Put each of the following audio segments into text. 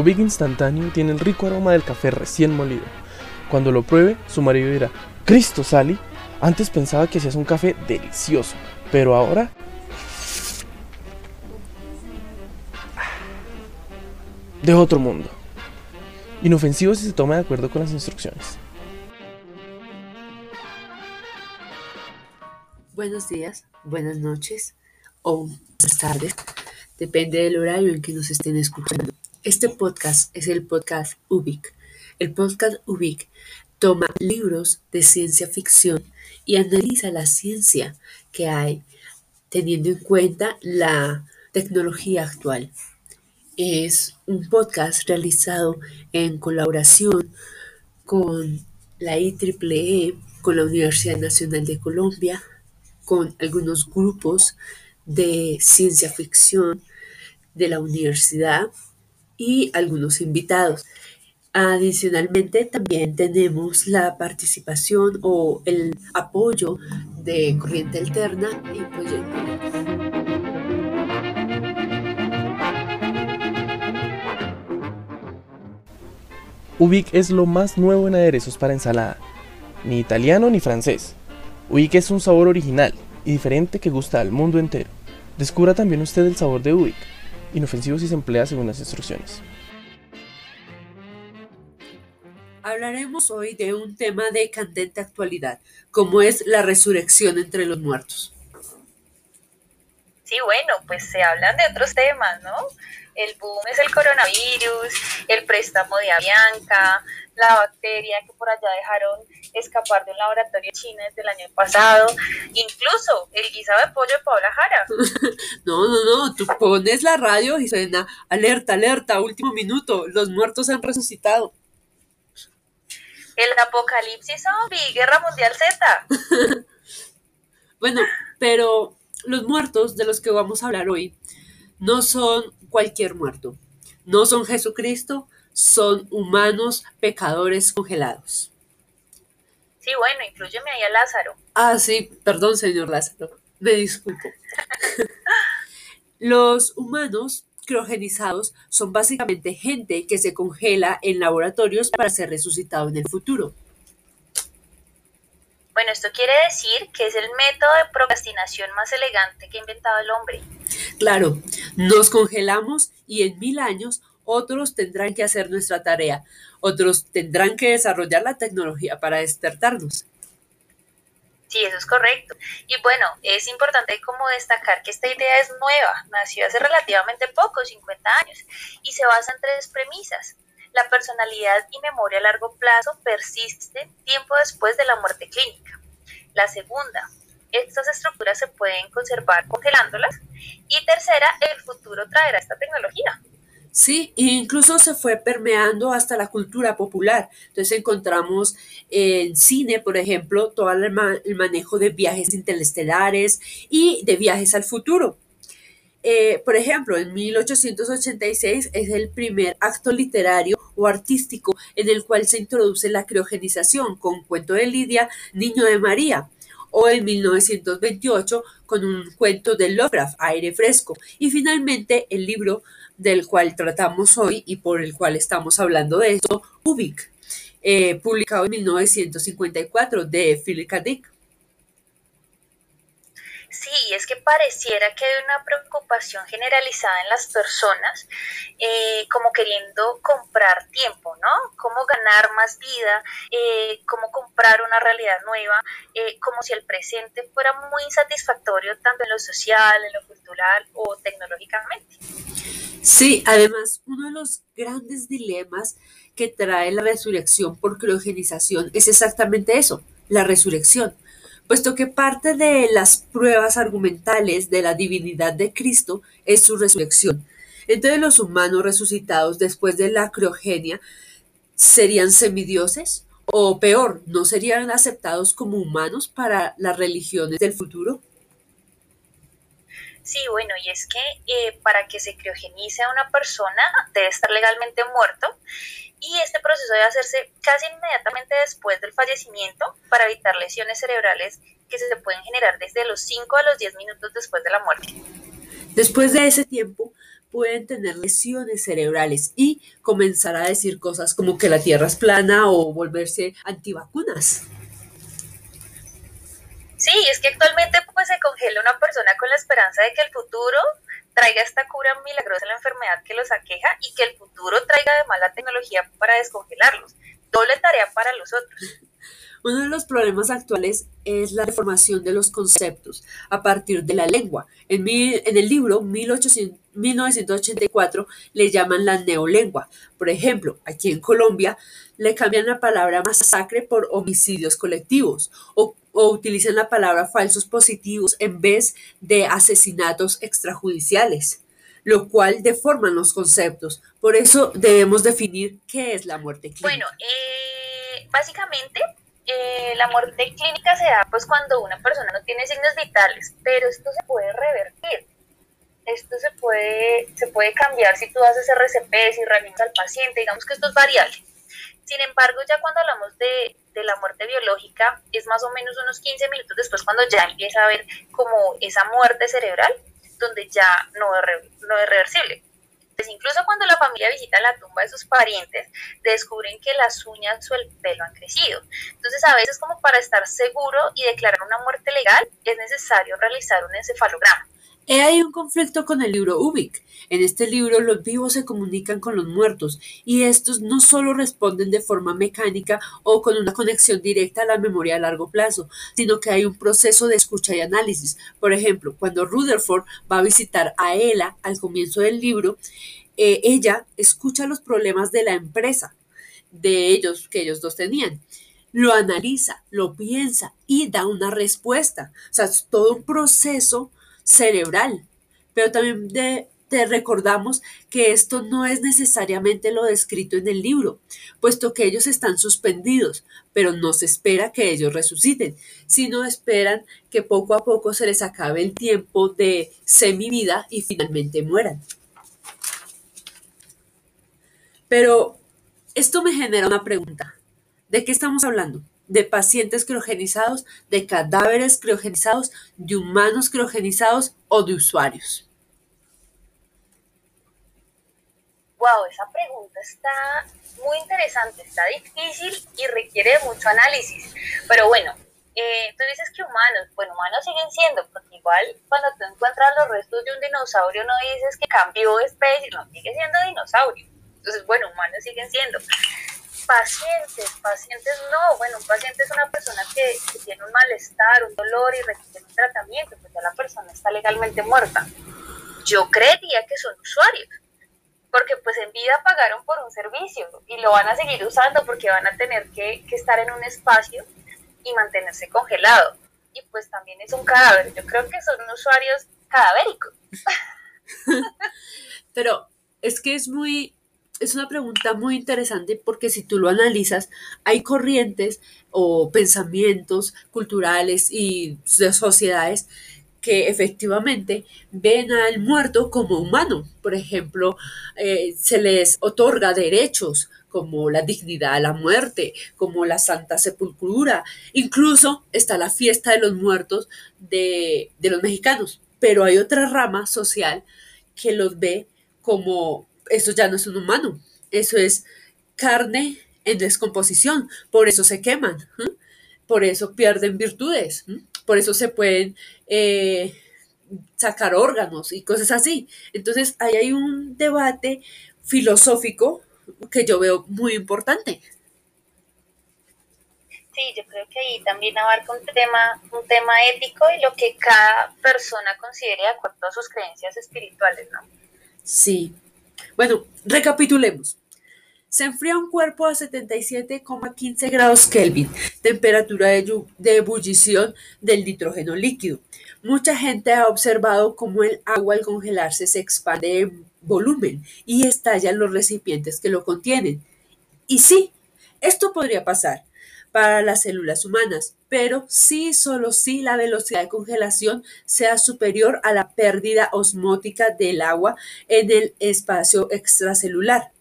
Ubik instantáneo tiene el rico aroma del café recién molido. Cuando lo pruebe, su marido dirá, Cristo, Sally, antes pensaba que hacías un café delicioso, pero ahora... De otro mundo. Inofensivo si se toma de acuerdo con las instrucciones. Buenos días, buenas noches o buenas tardes, depende del horario en que nos estén escuchando. Este podcast es el podcast UBIC. El podcast UBIC toma libros de ciencia ficción y analiza la ciencia que hay teniendo en cuenta la tecnología actual. Es un podcast realizado en colaboración con la IEEE, con la Universidad Nacional de Colombia, con algunos grupos de ciencia ficción de la universidad y algunos invitados. Adicionalmente, también tenemos la participación o el apoyo de Corriente Alterna y Proyecto. Ubic es lo más nuevo en aderezos para ensalada. Ni italiano ni francés. Ubic es un sabor original y diferente que gusta al mundo entero. Descubra también usted el sabor de Ubic inofensivo si se emplea según las instrucciones. Hablaremos hoy de un tema de candente actualidad, como es la resurrección entre los muertos. Sí, bueno, pues se hablan de otros temas, ¿no? El boom es el coronavirus, el préstamo de Avianca, la bacteria que por allá dejaron escapar de un laboratorio chino desde el año pasado, incluso el guisado de pollo de Paola Jara. no, no, no, tú pones la radio y suena alerta, alerta, último minuto, los muertos han resucitado. El apocalipsis zombie, guerra mundial Z. bueno, pero los muertos de los que vamos a hablar hoy no son cualquier muerto, no son Jesucristo, son humanos pecadores congelados. Sí, bueno, incluyeme ahí a Lázaro. Ah, sí, perdón, señor Lázaro, me disculpo. Los humanos criogenizados son básicamente gente que se congela en laboratorios para ser resucitado en el futuro. Bueno, esto quiere decir que es el método de procrastinación más elegante que ha inventado el hombre. Claro, nos congelamos y en mil años otros tendrán que hacer nuestra tarea, otros tendrán que desarrollar la tecnología para despertarnos. Sí, eso es correcto. Y bueno, es importante como destacar que esta idea es nueva, nació hace relativamente poco, 50 años, y se basa en tres premisas. La personalidad y memoria a largo plazo persisten tiempo después de la muerte clínica. La segunda, estas estructuras se pueden conservar congelándolas. Y tercera, el futuro traerá esta tecnología. Sí, incluso se fue permeando hasta la cultura popular. Entonces encontramos en cine, por ejemplo, todo el, manejo de viajes interestelares y de viajes al futuro. Eh, por ejemplo, en 1886 es el primer acto literario o artístico en el cual se introduce la criogenización con Cuento de Lidia, Niño de María o en 1928 con un cuento de Lovecraft, Aire Fresco, y finalmente el libro del cual tratamos hoy y por el cual estamos hablando de esto, Ubik, eh, publicado en 1954 de Philip K. Sí, es que pareciera que hay una preocupación generalizada en las personas, eh, como queriendo comprar tiempo, ¿no? Cómo ganar más vida, eh, cómo comprar una realidad nueva, como si el presente fuera muy insatisfactorio tanto en lo social, en lo cultural o tecnológicamente. Sí, además, uno de los grandes dilemas que trae la resurrección por criogenización es exactamente eso, la resurrección, puesto que parte de las pruebas argumentales de la divinidad de Cristo es su resurrección. Entonces los humanos resucitados después de la criogenia serían semidioses O peor, ¿no serían aceptados como humanos para las religiones del futuro? Sí, bueno, y es que eh, para que se criogenice a una persona debe estar legalmente muerto y este proceso debe hacerse casi inmediatamente después del fallecimiento para evitar lesiones cerebrales que se pueden generar desde los 5 a los 10 minutos después de la muerte. Después de ese tiempo pueden tener lesiones cerebrales y comenzar a decir cosas como que la Tierra es plana o volverse antivacunas. Sí, es que actualmente pues se congela una persona con la esperanza de que el futuro traiga esta cura milagrosa a la enfermedad que los aqueja y que el futuro traiga además la tecnología para descongelarlos. Doble tarea para los otros. Uno de los problemas actuales es la deformación de los conceptos a partir de la lengua. En, en el libro 1984 le llaman la neolengua. Por ejemplo, aquí en Colombia le cambian la palabra masacre por homicidios colectivos o, o utilizan la palabra falsos positivos en vez de asesinatos extrajudiciales lo cual deforman los conceptos. Por eso debemos definir qué es la muerte clínica. Bueno, eh, básicamente eh, la muerte clínica se da pues cuando una persona no tiene signos vitales, pero esto se puede revertir. Esto se puede, se puede cambiar si tú haces RCP, si reanimas al paciente, digamos que esto es variable. Sin embargo, ya cuando hablamos de, de, la muerte biológica, es más o menos unos 15 minutos después cuando ya empieza a haber como esa muerte cerebral, donde ya no es, no es reversible. Pues incluso cuando la familia visita la tumba de sus parientes, descubren que las uñas o el pelo han crecido. Entonces, a veces como para estar seguro y declarar una muerte legal, es necesario realizar un encefalograma. Hay un conflicto con el libro Ubik. En este libro los vivos se comunican con los muertos y estos no solo responden de forma mecánica o con una conexión directa a la memoria a largo plazo, sino que hay un proceso de escucha y análisis. Por ejemplo, cuando Rutherford va a visitar a Ella al comienzo del libro, eh, ella escucha los problemas de la empresa, de ellos que ellos dos tenían lo analiza, lo piensa y da una respuesta. O sea, es todo un proceso cerebral. Pero también de, te recordamos que esto no es necesariamente lo descrito en el libro, puesto que ellos están suspendidos, pero no se espera que ellos resuciten, sino esperan que poco a poco se les acabe el tiempo de semivida y finalmente mueran. Pero esto me genera una pregunta. ¿De qué estamos hablando? De pacientes criogenizados, de cadáveres criogenizados, de humanos criogenizados o de usuarios? Wow, esa pregunta está muy interesante, está difícil y requiere mucho análisis. Pero bueno, eh, tú dices que humanos, bueno, humanos siguen siendo, porque igual cuando tú encuentras los restos de un dinosaurio no dices que cambió de especie, no, sigue siendo dinosaurio. Entonces, bueno, humanos siguen siendo pacientes, pacientes no, bueno, un paciente es una persona que, tiene un malestar, un dolor y requiere un tratamiento, pues ya la persona está legalmente muerta. Yo creería que son usuarios, porque pues en vida pagaron por un servicio y lo van a seguir usando porque van a tener que, que estar en un espacio y mantenerse congelado. Y pues también es un cadáver, yo creo que son usuarios cadavéricos. Pero es que es muy, es una pregunta muy interesante porque si tú lo analizas, hay corrientes o pensamientos culturales y de sociedades que efectivamente ven al muerto como humano. Por ejemplo, eh, se les otorga derechos como la dignidad a la muerte, como la santa sepultura. Incluso está la fiesta de los muertos de, de los mexicanos. Pero hay otra rama social que los ve como eso ya no es un humano, eso es carne en descomposición, por eso se queman, por eso pierden virtudes, por eso se pueden eh, sacar órganos y cosas así. Entonces, ahí hay un debate filosófico que yo veo muy importante. Sí, yo creo que ahí también abarca un tema, un tema ético y lo que cada persona considere de acuerdo a sus creencias espirituales, ¿no? Sí, bueno, recapitulemos. Se enfría un cuerpo a 77,15 grados Kelvin, temperatura de, ebullición del nitrógeno líquido. Mucha gente ha observado cómo el agua al congelarse se expande en volumen y estalla en los recipientes que lo contienen. Y sí, esto podría pasar. Para las células humanas, pero sí, solo si la velocidad de congelación sea superior a la pérdida osmótica del agua en el espacio extracelular.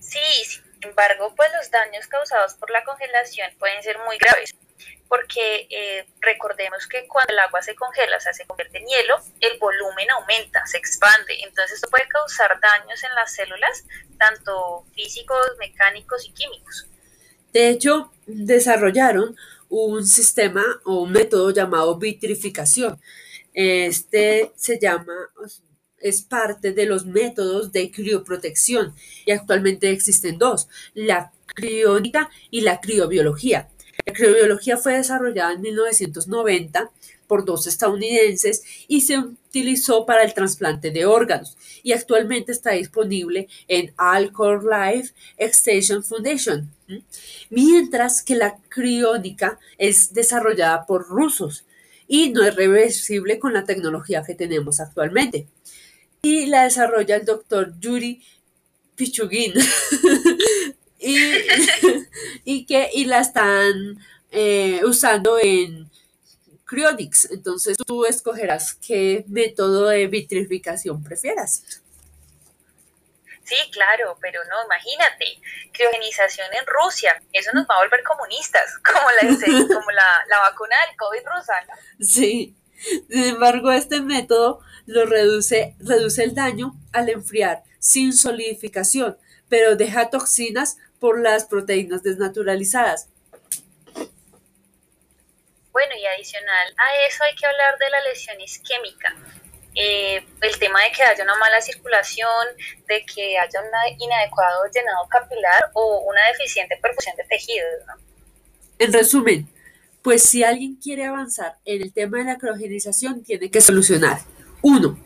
Sí, sin embargo, pues los daños causados por la congelación pueden ser muy graves porque eh, recordemos que cuando el agua se congela, o sea, se convierte en hielo, el volumen aumenta, se expande, entonces esto puede causar daños en las células, tanto físicos, mecánicos y químicos. De hecho, desarrollaron un sistema o un método llamado vitrificación. Este se llama, es parte de los métodos de crioprotección y actualmente existen dos, la criónica y la criobiología. La criobiología fue desarrollada en 1990 por dos estadounidenses y se utilizó para el trasplante de órganos y actualmente está disponible en Alcor Life Extension Foundation, mientras que la criónica es desarrollada por rusos y no es reversible con la tecnología que tenemos actualmente. Y la desarrolla el doctor Yuri Pichugin. y, que y la están eh, usando en Cryonics. Entonces tú escogerás qué método de vitrificación prefieras. Sí, claro, pero no, imagínate, criogenización en Rusia, eso nos va a volver comunistas, como la, como la, vacuna del COVID rusa, ¿no? Sí, sin embargo, este método lo reduce, reduce el daño al enfriar sin solidificación, pero deja toxinas por las proteínas desnaturalizadas. Bueno, y adicional a eso hay que hablar de la lesión isquémica. Eh, el tema de que haya una mala circulación, de que haya un inadecuado llenado capilar o una deficiente perfusión de tejidos. En resumen, pues si alguien quiere avanzar en el tema de la criogenización, tiene que solucionar 1.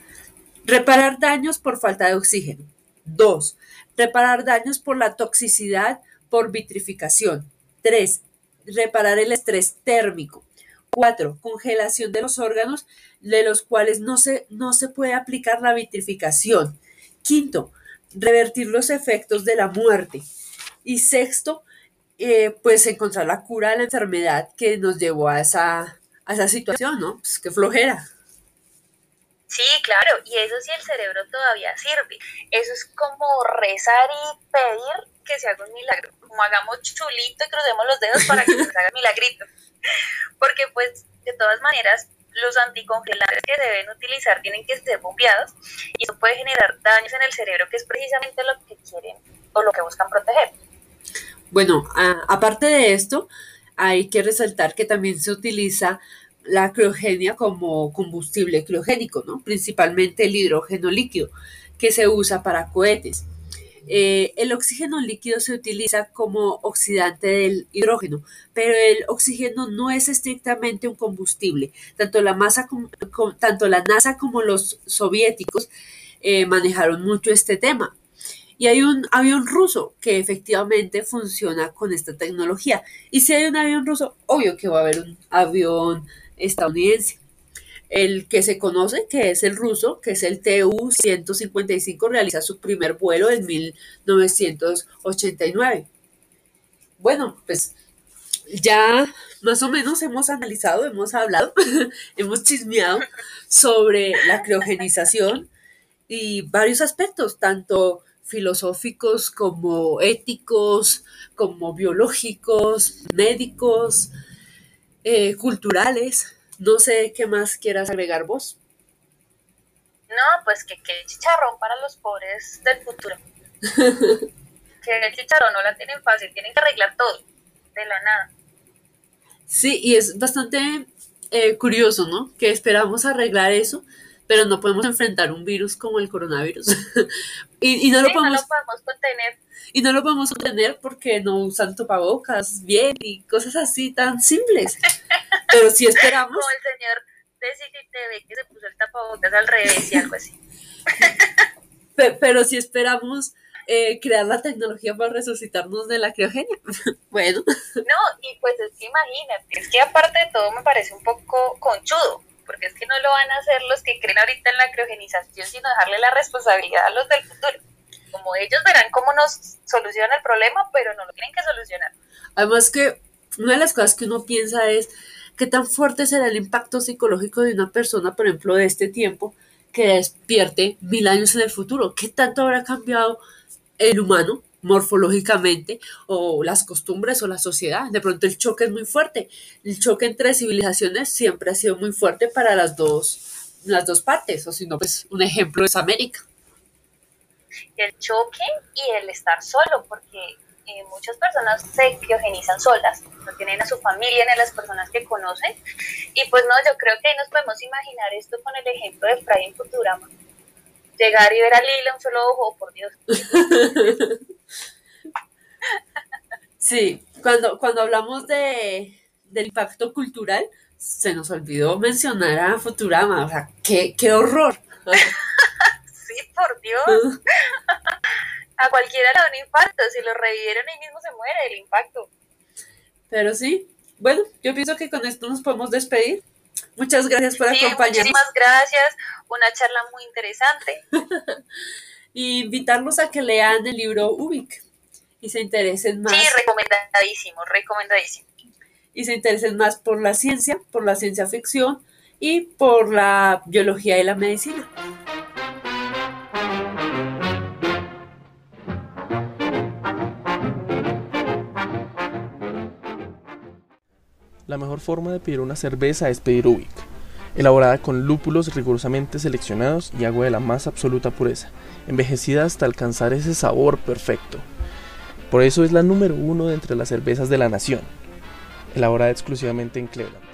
Reparar daños por falta de oxígeno. 2. Reparar daños por la toxicidad por vitrificación. 3. Reparar el estrés térmico. 4. Congelación de los órganos de los cuales no se, no se puede aplicar la vitrificación. Quinto, revertir los efectos de la muerte. Y sexto, eh, pues encontrar la cura de la enfermedad que nos llevó a esa, a esa situación, ¿no? Pues qué flojera. Sí, claro, y eso sí el cerebro todavía sirve. Eso es como rezar y pedir que se haga un milagro. Como hagamos chulito y crucemos los dedos para que se haga milagrito. Porque pues de todas maneras los anticongelantes que deben utilizar tienen que ser bombeados y eso puede generar daños en el cerebro que es precisamente lo que quieren o lo que buscan proteger. Bueno, aparte de esto, hay que resaltar que también se utiliza la criogenia como combustible criogénico, ¿no? principalmente el hidrógeno líquido que se usa para cohetes. Eh, el oxígeno líquido se utiliza como oxidante del hidrógeno, pero el oxígeno no es estrictamente un combustible. Tanto la, NASA como los soviéticos eh, manejaron mucho este tema. Y hay un avión ruso que efectivamente funciona con esta tecnología. Y si hay un avión ruso, obvio que va a haber un avión estadounidense. El que se conoce, que es el ruso, que es el TU-155, realiza su primer vuelo en 1989. Bueno, pues ya más o menos hemos analizado, hemos hablado, hemos chismeado sobre la criogenización y varios aspectos, tanto filosóficos como éticos, como biológicos, médicos, eh, culturales. No sé qué más quieras agregar vos. No, pues que, que el chicharrón para los pobres del futuro. que el chicharrón no la tienen fácil, tienen que arreglar todo, de la nada. Sí, y es bastante eh, curioso, ¿no? Que esperamos arreglar eso, pero no podemos enfrentar un virus como el coronavirus. y, no, lo podemos, no lo podemos contener. Y no lo podemos contener porque no usan topabocas bien y cosas así tan simples. Pero si esperamos. Como el señor de TV que se puso el tapabocas al revés y algo así. pero, si esperamos eh, crear la tecnología para resucitarnos de la criogenia. bueno. No, y pues es que imagínate, es que aparte de todo me parece un poco conchudo, porque es que no lo van a hacer los que creen ahorita en la criogenización, sino dejarle la responsabilidad a los del futuro. como ellos verán cómo nos soluciona el problema, pero no lo tienen que solucionar. Además que una de las cosas que uno piensa es qué tan fuerte será el impacto psicológico de una persona, por ejemplo, de este tiempo, que despierte mil años en el futuro. ¿Qué tanto habrá cambiado el humano morfológicamente o las costumbres o la sociedad? De pronto el choque es muy fuerte. El choque entre civilizaciones siempre ha sido muy fuerte para las dos, las dos partes, o si no, pues un ejemplo es América. El choque y el estar solo, porque eh, muchas personas se criogenizan solas, no tienen a su familia ni a las personas que conocen. Y pues no, yo creo que ahí nos podemos imaginar esto con el ejemplo de Fray en Futurama. Llegar y ver a Lila un solo ojo, por Dios. Sí, cuando, cuando hablamos de, del impacto cultural, se nos olvidó mencionar a Futurama. O sea, qué, qué horror. sí, por Dios. a cualquiera le da un infarto, si lo revivieron ahí mismo se muere el impacto. Pero sí, bueno, yo pienso que con esto nos podemos despedir. Muchas gracias por sí, acompañarnos. Muchísimas gracias, una charla muy interesante. y invitarlos a que lean el libro Ubik y se interesen más. Sí, recomendadísimo, recomendadísimo. Y se interesen más por la ciencia, por la ciencia ficción y por la biología y la medicina. La mejor forma de pedir una cerveza es pedir Ubik, elaborada con lúpulos rigurosamente seleccionados y agua de la más absoluta pureza, envejecida hasta alcanzar ese sabor perfecto. Por eso es la número uno de entre las cervezas de la nación, elaborada exclusivamente en Cleveland.